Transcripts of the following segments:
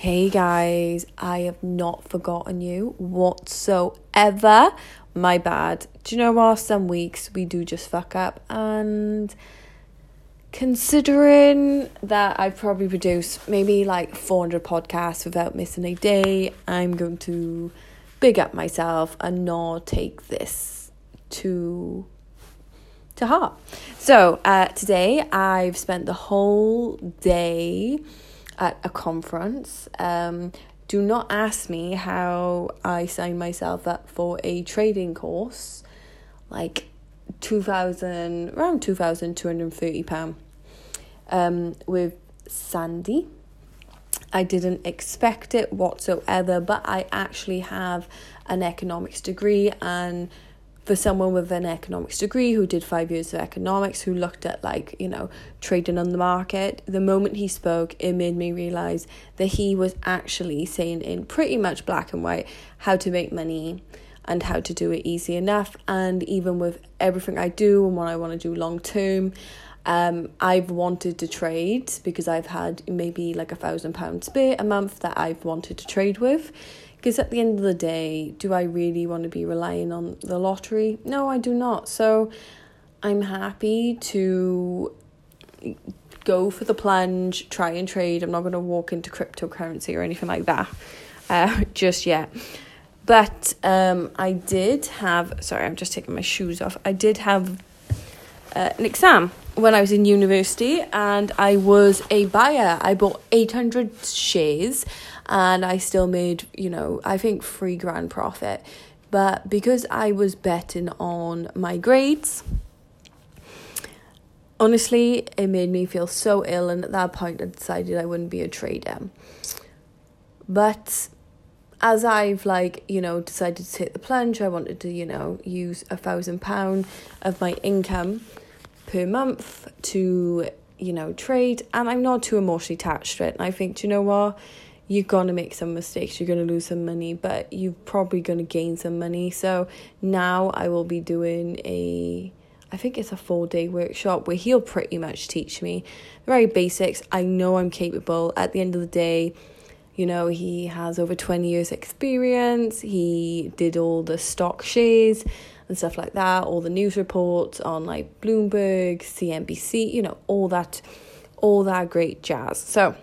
Hey guys, I have not forgotten you whatsoever. My bad. Do you know what? Some weeks we do just fuck up, and considering that I've probably produced maybe like 400 podcasts without missing a day, I'm going to big up myself and not take this to to heart. So, uh, today I've spent the whole day at a conference. Um, do not ask me how I signed myself up for a trading course, like 2000 around 2230 pound um with Sandy I didn't expect it whatsoever but I actually have an economics degree and for someone with an economics degree who did five years of economics, who looked at like, you know, trading on the market, the moment he spoke, it made me realize that he was actually saying in pretty much black and white how to make money and how to do it easy enough. And even with everything I do and what I want to do long term, um, I've wanted to trade because I've had maybe like a thousand pounds spare a month that I've wanted to trade with because at the end of the day, do I really want to be relying on the lottery? No, I do not. So I'm happy to go for the plunge, try and trade. I'm not going to walk into cryptocurrency or anything like that uh, just yet. But um, I did have, sorry, I'm just taking my shoes off. I did have uh, an exam when I was in university and I was a buyer. I bought 800 shares and I still made, you know, I think three grand profit. But because I was betting on my grades, honestly, it made me feel so ill. And at that point, I decided I wouldn't be a trader. But as I've like you know decided to take the plunge, I wanted to you know use a thousand pound of my income per month to you know trade, and I'm not too emotionally attached to it. And I think, you know what? you're to make some mistakes, you're to lose some money, but you're probably to gain some money. So now I will be doing a I think it's a four day workshop where he'll pretty much teach me the very basics. I know I'm capable. At the end of the day, you know, he has over 20 years experience. He did all the stock shares and stuff like that, all the news reports on like Bloomberg, CNBC, you know, all that all that great jazz. So,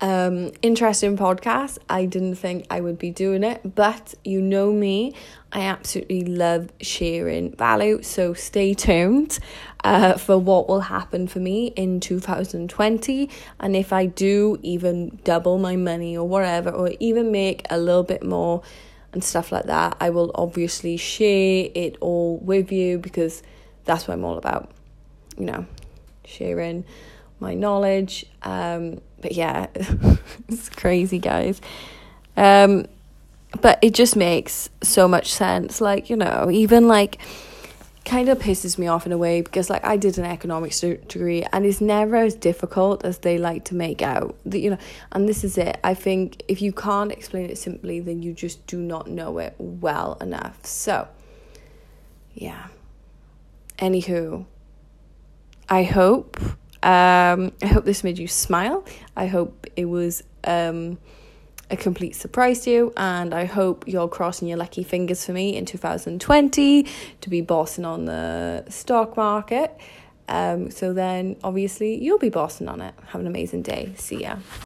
um, interesting podcast. I didn't think I would be doing it, but you know me, I absolutely love sharing value. So stay tuned uh, for what will happen for me in 2020. And if I do even double my money or whatever, or even make a little bit more and stuff like that, I will obviously share it all with you because that's what I'm all about. You know, sharing my knowledge. Um, but yeah, it's crazy, guys. Um, but it just makes so much sense. Like, you know, even like kind of pisses me off in a way because like I did an economics degree and it's never as difficult as they like to make out. You know, and this is it. I think if you can't explain it simply, then you just do not know it well enough. So, yeah. Anywho, I hope um, I hope this made you smile. I hope it was um, a complete surprise to you, and I hope you're crossing your lucky fingers for me in 2020 to be bossing on the stock market. Um, so then, obviously, you'll be bossing on it. Have an amazing day. See ya.